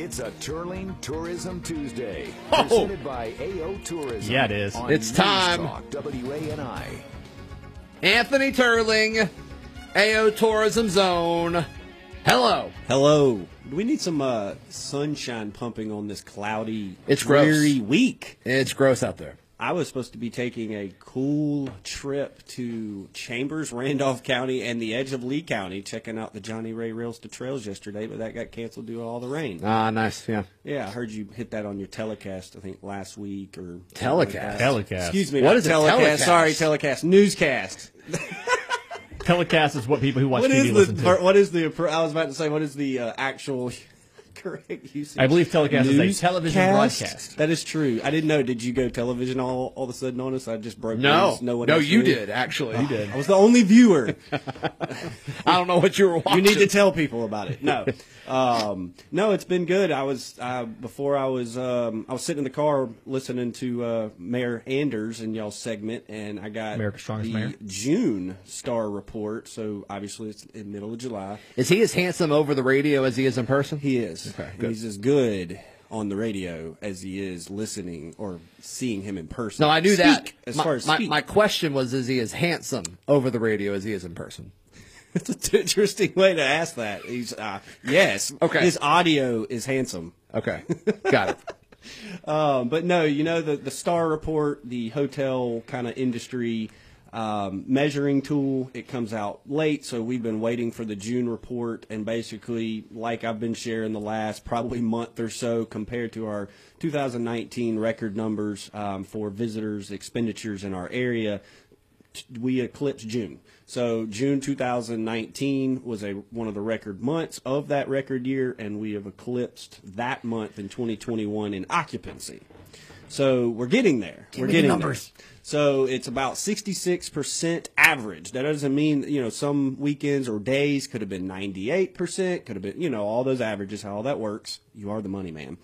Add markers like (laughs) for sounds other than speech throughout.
It's a Turling Tourism Tuesday, Oh. presented by AO Tourism. Yeah, it is. on It's News time. Talk, WANI. Anthony Turling, AO Tourism Zone. Hello. Hello. We need some uh, sunshine pumping on this cloudy, It's gross. dreary week. It's gross out there. I was supposed to be taking a cool trip to Chambers, Randolph County, and the edge of Lee County, checking out the Johnny Ray Rails to Trails yesterday, but that got canceled due to all the rain. Ah, nice. Yeah. Yeah, I heard you hit that on your telecast. I think last week or Telecast? Telecast. Excuse me. What is not a telecast? telecast? Sorry, telecast. Newscast. Telecast is what people who watch What TV is listen the? to. What is the? I was about to say. What is the uh, actual correct usage? I believe telecast is a television Newscast? broadcast. That is true. I didn't know. Did you go television all all of a sudden on us? I just broke. No. news. no one. no, you knew? did, actually. You did. I was the only viewer. (laughs) I don't know what you were watching. you need to tell people about it. No, (laughs) um, no, it's been good. I was uh, before I was um, I was sitting in the car listening to uh, Mayor Anders and y'all's segment, and I got America's Strongest the Mayor. June Star Report. So obviously it's in the middle of July. Is he as handsome over the radio as he is in person? He is. Okay, good. He's as good on the radio as he is listening or seeing him in person. No, I knew Speak, that. As my, far as my, my question was: Is he as handsome over the radio as he is in person? (laughs) It's an interesting way to ask that. He's uh, yes. Okay. His audio is handsome. Okay, got it. (laughs) Um, but no, you know the the Star Report, the hotel kind of industry um, measuring tool. It comes out late, so we've been waiting for the June report, and basically, like I've been sharing the last probably month or so, compared to our 2019 record numbers um, for visitors expenditures in our area, we eclipsed June. So June 2019 was a one of the record months of that record year, and we have eclipsed that month in 2021 in occupancy. So we're getting there. we're me the getting numbers. there. So it's about 66% average. That doesn't mean, you know, some weekends or days could have been 98%, could have been, you know, all those averages, how all that works. You are the money man.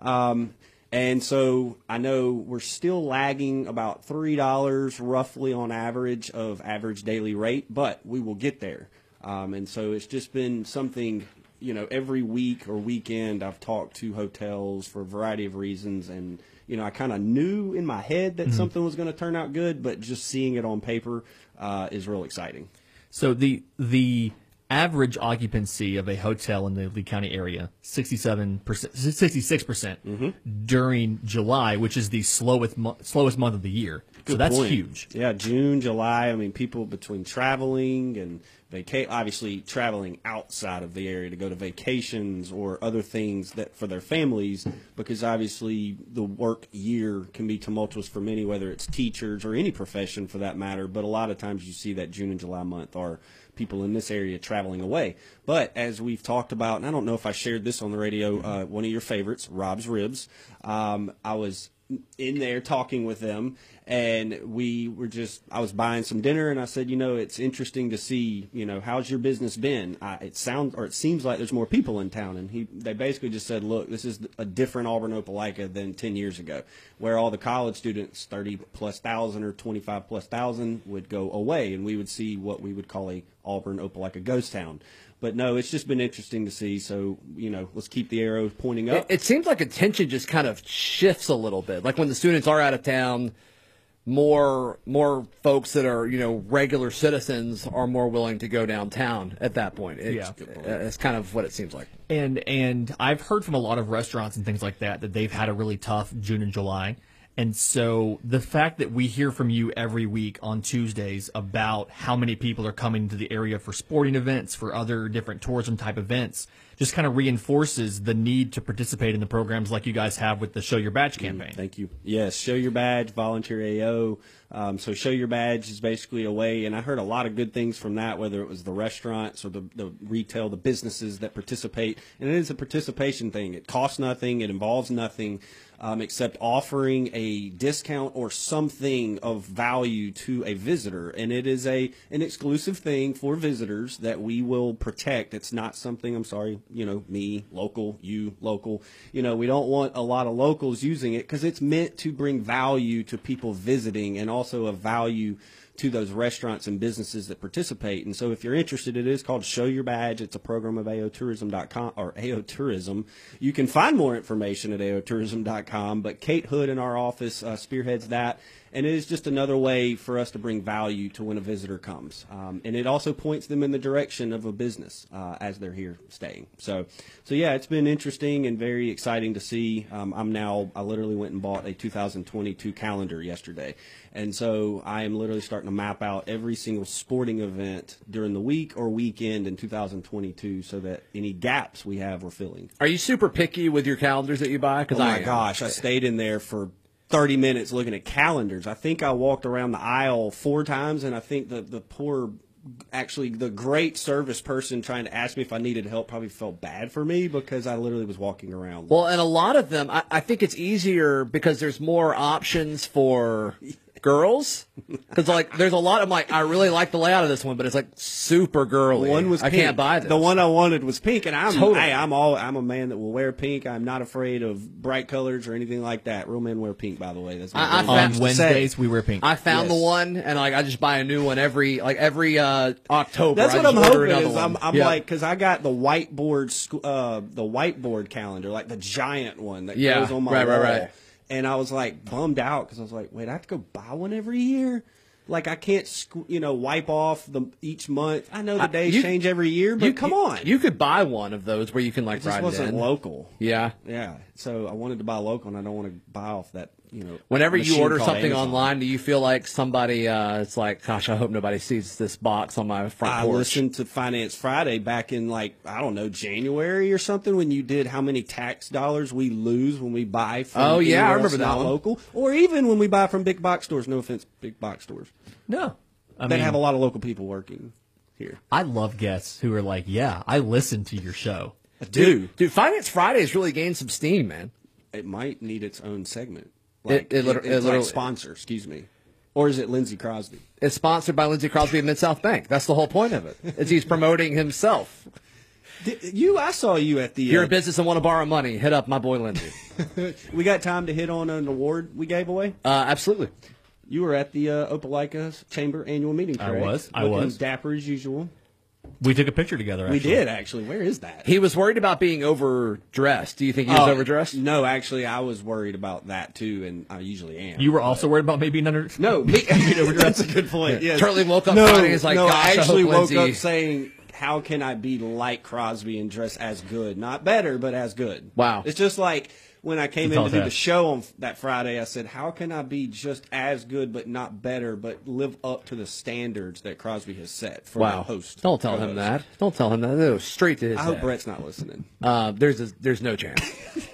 Um, and so I know we're still lagging about $3 roughly on average of average daily rate, but we will get there. Um, and so it's just been something, you know, every week or weekend I've talked to hotels for a variety of reasons. And, you know, I kind of knew in my head that something was going to turn out good, but just seeing it on paper uh, is real exciting. So the the average occupancy of a hotel in the Lee County area, 67%, 66% Mm-hmm. during July, which is the slowest mo- slowest month of the year. so that's point. huge. Yeah, June, July. I mean, people between traveling and vaca- obviously traveling outside of the area to go to vacations or other things that for their families, because obviously the work year can be tumultuous for many, whether it's teachers or any profession for that matter. But a lot of times you see that June and July month are people in this area traveling away. But as we've talked about, and I don't know if I shared this on the radio, uh, one of your favorites, Rob's Ribs. Um, I was in there talking with them and we were just i was buying some dinner and i said you know it's interesting to see you know how's your business been? I, it sounds or it seems like there's more people in town. And he they basically just said look this is a different auburn opelika than 10 years ago where all the college students 30 plus thousand or 25 plus thousand would go away and we would see what we would call a auburn opelika ghost town but no it's just been interesting to see so you know let's keep the arrow pointing It, up it seems like attention just kind of shifts a little bit. Like when the students are out of town, more more folks that are you know regular citizens are more willing to go downtown at that point. It's, Yeah. it's kind of what it seems like. And and I've heard from a lot of restaurants and things like that that they've had a really tough June and July. And so the fact that we hear from you every week on Tuesdays about how many people are coming to the area for sporting events, for other different tourism type events, just kind of reinforces the need to participate in the programs like you guys have with the Show Your Badge campaign. Thank you. Yes, show your badge, volunteer AO. Um, so show your badge is basically a way, and I heard a lot of good things from that, whether it was the restaurants or the, the retail, the businesses that participate. And it is a participation thing. It costs nothing. It involves nothing. Um, except offering a discount or something of value to a visitor, and it is a an exclusive thing for visitors that we will protect. It's not something. I'm sorry, you know, me local, you local. You know, we don't want a lot of locals using it because it's meant to bring value to people visiting and also a value to those restaurants and businesses that participate. And so if you're interested, it is called Show Your Badge. It's a program of AOTourism.com or AOTourism. You can find more information at AOTourism.com, but Kate Hood in our office uh, spearheads that. And it is just another way for us to bring value to when a visitor comes. Um, and it also points them in the direction of a business uh, as they're here staying. So, so yeah, it's been interesting and very exciting to see. Um, I'm now, I literally went and bought a 2022 calendar yesterday. And so I am literally starting to map out every single sporting event during the week or weekend in 2022 so that any gaps we have, we're filling. Are you super picky with your calendars that you buy? Because Oh my am. gosh, I stayed in there for 30 minutes looking at calendars. I think I walked around the aisle four times, and I think the, the poor, actually, the great service person trying to ask me if I needed help probably felt bad for me because I literally was walking around. Well, and a lot of them, I, I think it's easier because there's more options for (laughs) girls. Because like, there's a lot. I'm like, I really like the layout of this one, but it's like super girly. one was I pink. can't buy this. The one I wanted was pink, and I'm Totally. hey, I'm all I'm a man that will wear pink. I'm not afraid of bright colors or anything like that. Real men wear pink, by the way. That's my I- I On Wednesdays, say. we wear pink. I found Yes. the one, and like I just buy a new one every like every uh, October. That's I what I'm hoping another is one. I'm, I'm Yeah. like because I got the whiteboard sc- uh, the whiteboard calendar like the giant one that Yeah, goes on my right, right, wall, right. And I was like bummed out because I was like, wait, I have to go buy one every year. Like I can't, squ- you know, wipe off the each month. I know the Uh, days you- change every year, but you, come on, you could buy one of those where you can like it just write wasn't in. local. Yeah. Yeah, so I wanted to buy local, and I don't want to buy off that. You know, Whenever you order something Amazon. online, do you feel like somebody? Uh, it's like, gosh, I hope nobody sees this box on my front I porch. listened to Finance Friday back in like I don't know January or something when you did how many tax dollars we lose when we buy from Oh, yeah, I remember that not one. local or even when we buy from big box stores. No offense, big box stores no, I that mean, have a lot of local people working here. I love guests who are like, "Yeah, I listen to your show." I do. Dude, Finance Friday has really gained some steam, man. It might need its own segment. Like, it liter- it's it literally- like sponsor. Excuse me. Or is it Lindsey Crosby? It's sponsored by Lindsey Crosby of Mid South Bank. That's the whole point of it. Is he's promoting himself. Did, you, I saw you at the. If you're uh, a business and want to borrow money, hit up my boy Lindsey. (laughs) we got time to hit on an award we gave away. Uh, absolutely. You were at the uh, Opelika Chamber annual meeting. I was, I Looking was. dapper as usual. We took a picture together. We did actually. Where is that? He was worried about being overdressed. Do you think he was Oh, overdressed? No, actually, I was worried about that too, and I usually am. You were also worried about maybe under. (laughs) no, (laughs) me, (laughs) that's a good point. Yes. Charlie woke up no, Friday and was like, no, "Gosh, I I actually hope woke Lindsay-" up saying, "How can I be like Crosby and dress as good? Not better, but as good." Wow. It's just like when I came in to do that. the show on that Friday. I said, "How can I be just as good, but not better, but live up to the standards that Crosby has set for Wow. the host?" Don't tell him co-host?" that. Don't tell him that. Was straight to his I hope. Brett's not listening. Uh, there's a, there's no chance. (laughs)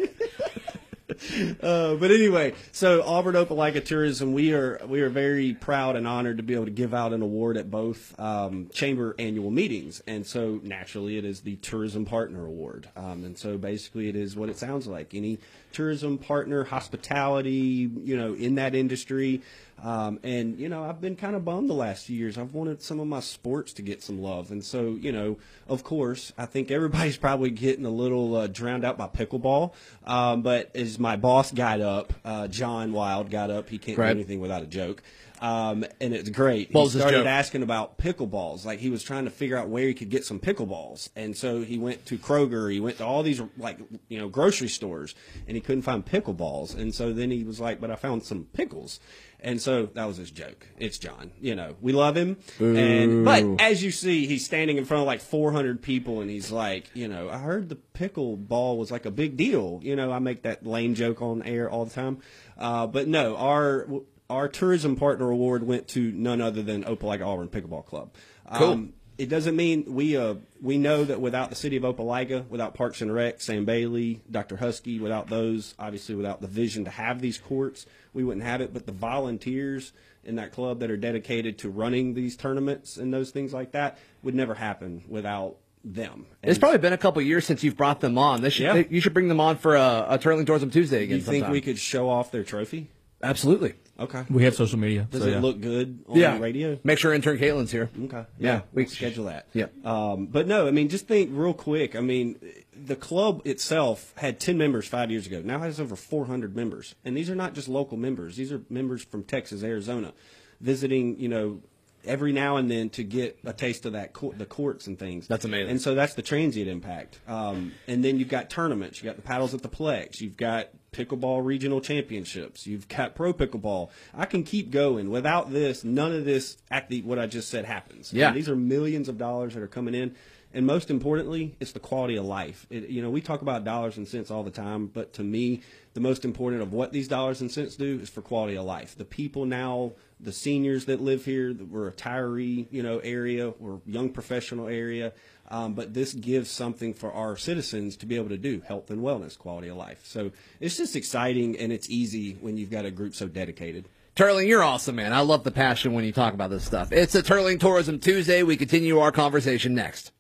(laughs) Uh, but anyway, so Auburn Opelika Tourism, we are we are very proud and honored to be able to give out an award at both um, chamber annual meetings, and so naturally it is the Tourism Partner Award, um, and so basically it is what it sounds like: any tourism partner, hospitality, you know, in that industry. Um, and you know, I've been kind of bummed the last few years. I've wanted some of my sports to get some love, and so you know, of course, I think everybody's (laughs) probably getting a little uh, drowned out by pickleball. Um, but as my boss got up, uh, John Wild got up. He can't Right. do anything without a joke. Um, and it's great. What he started asking about pickleballs. Like he was trying to figure out where he could get some pickleballs, and so he went to Kroger. He went to all these like you know grocery stores, and he couldn't find pickleballs. And so then he was like, "But I found some pickles." And so that was his joke. It's John. You know, we love him. And but as you see, he's standing in front of like 400 people, and he's like, you know, I heard the pickle ball was like a big deal. You know, I make that lame joke on air all the time. Uh, but no, our our tourism partner award went to none other than Opelika Auburn Pickleball Club. Cool. It doesn't mean we uh, we know that without the city of Opelika, without Parks and Rec, Sam Bailey, Dr. Husky, without those, obviously without the vision to have these courts, we wouldn't have it. But the volunteers in that club that are dedicated to running these tournaments and those things like that would never happen without them. It's probably been a couple years since you've brought them on. Should, Yeah. they- you should bring them on for a, a Turling Tourism Tuesday again. you think sometime. we could show off their trophy? Absolutely. Okay. We have social media. Does so, it yeah. look good on Yeah. the radio? Make sure intern Caitlin's here. Okay. Yeah, we we- schedule that. Yeah. Um, but no, I mean, just think real quick. I mean, the club itself had 10 members five years ago. Now it has over 400 members. And these are not just local members. These are members from Texas, Arizona, visiting, you know, every now and then to get a taste of that court, the courts and things. That's amazing. And so that's the transient impact. Um, and then you've got tournaments. You've got the paddles at the Plex. You've got pickleball regional championships. You've got pro pickleball. I can keep going. Without this, none of this, what I just said, happens. Yeah. And these are millions of dollars that are coming in. And most importantly, it's the quality of life. It, you know, we talk about dollars and cents all the time, but to me, the most important of what these dollars and cents do is for quality of life. The people now, the seniors that live here, we're a retiree, you know, area, we're young professional area. Um, but this gives something for our citizens to be able to do health and wellness, quality of life. So it's just exciting and it's easy when you've got a group so dedicated. Turling, you're awesome, man. I love the passion when you talk about this stuff. It's a Turling Tourism Tuesday. We continue our conversation next.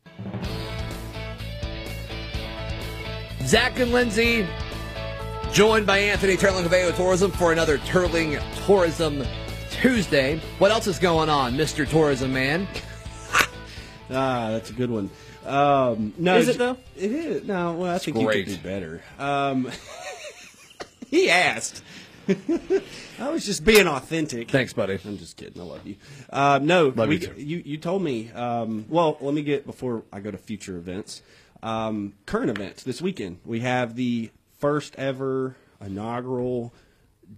Zach and Lindsay, joined by Anthony Turling of AO Tourism for another Turling Tourism Tuesday. What else is going on, Mr. Tourism Man? (laughs) Ah, that's a good one. Um, no, Is it, though? It is. No, well, I think great. you could do better. Um, (laughs) he asked. I was just being authentic. Thanks, buddy. I'm just kidding. I love you. Um, no, Love we, you too. you you told me. Um, well, let me get before I go to future events. Um, current events this weekend. We have the first ever inaugural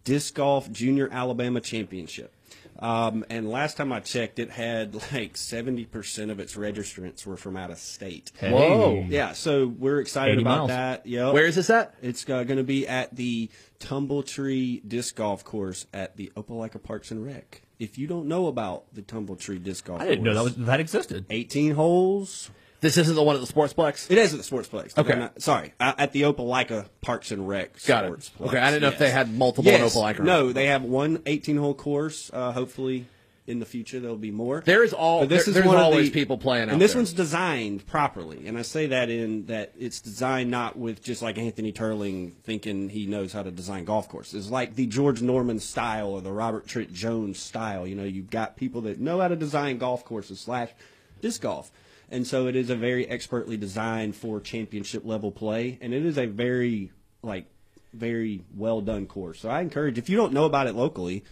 disc golf junior Alabama championship. Um, and last time I checked, it had like 70% of its registrants were from out of state. Hey. Whoa. Yeah, so we're excited 80 about miles. that. Yep. Where is this at? It's uh, going to be at the Tumbletree Disc Golf Course at the Opelika Parks and Rec. If you don't know about the Tumbletree Disc Golf I didn't know that was that existed. 18 holes. This isn't the one at the Sportsplex? It is at the Sportsplex. Okay. Not- sorry, uh, at the Opelika Parks and Rec. Got it. Sportsplex. Okay, I didn't know if they had multiple Yes. Opelika. No, they have one 18 hole course. Uh, hopefully, in the future there'll be more. There is all- But there- there's one of always people playing out and this there. one's designed properly. And I say that in that it's designed not with just like Anthony Turling thinking he knows how to design golf courses. It's like the George Norman style or the Robert Trent Jones style. You know, you've got people that know how to design golf courses slash disc golf. And so it is a very expertly designed for championship level play. And it is a very like very well done course. So I encourage if you don't know about it locally,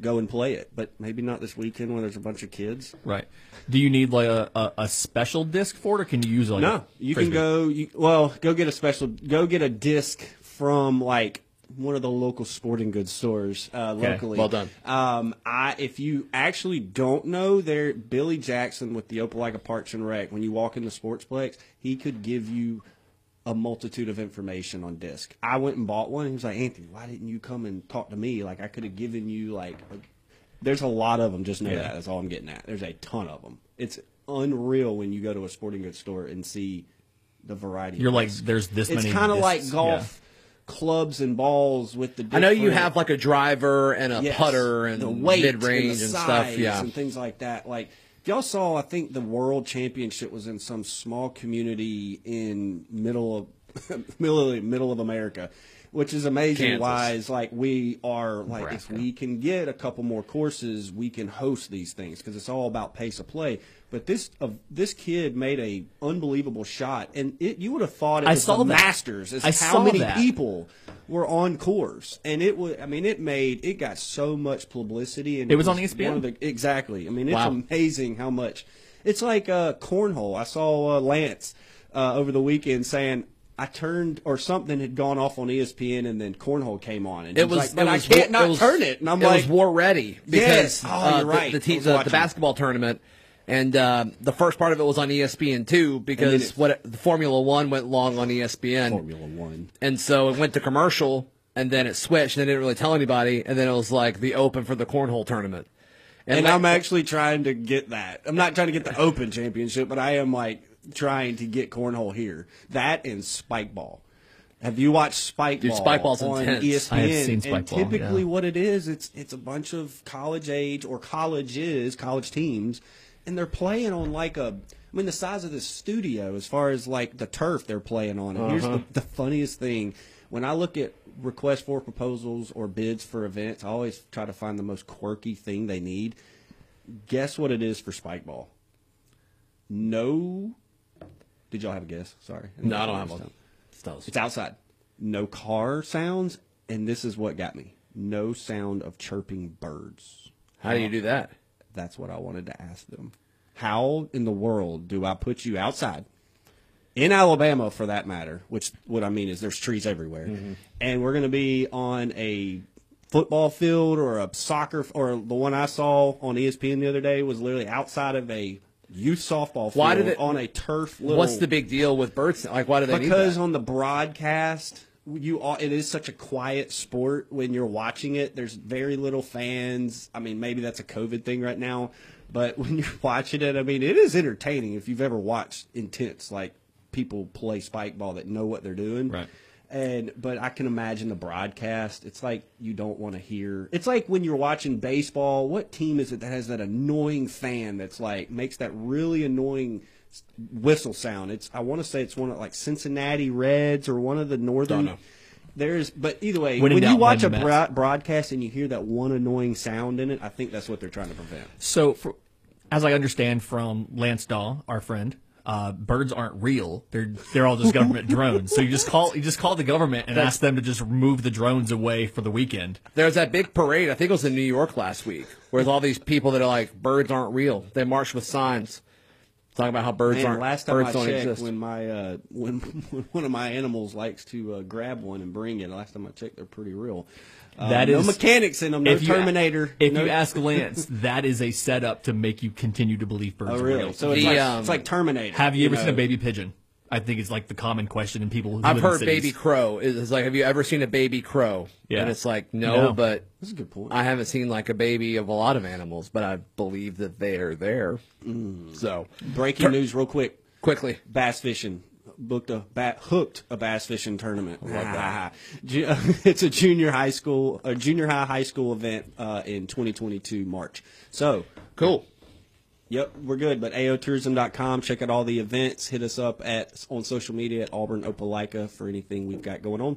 go and play it. But maybe not this weekend when there's a bunch of kids. Right. Do you need like a, a, a special disc for it, or can you use like No, you can go. You, well, go get a special. Go get a disc from like one of the local sporting goods stores uh, Okay, locally. well done. Um, I if you actually don't know, there Billy Jackson with the Opelika Parks and Rec. When you walk in the Sportsplex, he could give you a multitude of information on disc. I went and bought one. He was like, Anthony, why didn't you come and talk to me? Like I could have given you like. A, there's a lot of them. Just know Yeah. that. That's all I'm getting at. There's a ton of them. It's unreal when you go to a sporting goods store and see the variety. You're of like, there's this many. It's kind of like discs. golf clubs and balls with the. I know you have like a driver and a Yes, putter and the weight mid range and, and stuff. Yeah. and things like that. Like if y'all saw, I think the world championship was in some small community in middle of (laughs) middle of, middle of America, which is amazing. Kansas. Why is like we are like if we can get a couple more courses, we can host these things because it's all about pace of play. But this uh, this kid made a unbelievable shot, and it, you would have thought it I was saw the that. Masters. Is I how saw many that. people were on course, and it was. I mean, it made it got so much publicity, and It was on E ESPN? the- exactly. I mean, it's Wow. amazing how much. It's like uh, cornhole. I saw uh, Lance uh, over the weekend saying. I turned or something had gone off on ESPN and then cornhole came on and It was, like, but it I can't not was- turn it and I'm it like was war ready because Yes. Oh, uh, right. the, the, te- the, the basketball tournament and uh, the first part of it was on ESPN too because it- what the Formula One went long on ESPN Formula One. and so it went to commercial and then it switched and they didn't really tell anybody and then it was like the open for the cornhole tournament And like- I'm actually trying to get that. I'm not trying to get the Open Championship, but I am like trying to get cornhole here. That and spike ball. Have you watched spike Dude, ball spike ball's on intense. ESPN? I have seen spike and ball, typically, yeah. what it is, it's it's a bunch of college age or colleges, college teams, and they're playing on like a. I mean, the size of this studio, as far as like the turf they're playing on. And here's Uh-huh. the, the funniest thing: when I look at requests for proposals or bids for events, I always try to find the most quirky thing they need. Guess what it is for spike ball? No. Did y'all have a guess? Sorry. no I don't have one It's outside. No car sounds, and this is what got me. No sound of chirping birds. how do you do that That's what I wanted to ask them. How in the world do I put you outside in Alabama, for that matter? Which what I mean is there's trees everywhere, mm-hmm. and we're going to be on a football field or a soccer or the one I saw on ESPN the other day was literally outside of a youth softball Why did it- on a turf. Little, What's the big deal with birds? Like, why do they because on the broadcast you all it is such a quiet sport when you're watching it there's very little fans i mean maybe that's a covid thing right now but (laughs) when you're watching it i mean it is entertaining if you've ever watched intense like people play spike ball that know what they're doing Right. And but i can imagine the broadcast it's like you don't want to hear it's like when you're watching baseball what team is it that has that annoying fan that's like makes that really annoying whistle sound. It's I want to say it's one of like Cincinnati Reds or one of the northern. Don't know. There's, but either way, When when you doubt, watch a broadcast and you hear that one annoying sound in it, I think that's what they're trying to prevent. So, for, as I understand from Lance Daw, our friend, uh, birds aren't real. They're they're all just government (laughs) drones. So you just call you just call the government and ask them to just move the drones away for the weekend. There was that big parade. I think it was in New York last week, where all these people that are like, birds aren't real. They marched with signs talking about how birds Man, aren't. last time birds I don't checked, exist. when my uh, when, (laughs) when one of my animals likes to uh, grab one and bring it, last time I checked, they're pretty real. Uh, That no is- mechanics in them, no If you- Terminator. If no, you (laughs) ask Lance, that is a setup to make you continue to believe birds oh are really? real. So it's like um, it's like Terminator. Have you ever know? seen a baby pigeon? I think it's like the common question in people. Who I've live in heard cities. baby crow. It's it's like, have you ever seen a baby crow? Yeah. And it's like, no, No. but That's a good point. I haven't seen like a baby of a lot of animals, but I believe that they are there. Mm. So Breaking news, real quick. quickly, bass fishing. Booked a bat, hooked a bass fishing tournament. (laughs) Ju- (laughs) it's a junior high school, a junior high high school event uh, in 2022 March. So cool. Yep, we're good. But aotourism.com, check out all the events. Hit us up at on social media at Auburn Opelika for anything we've got going on.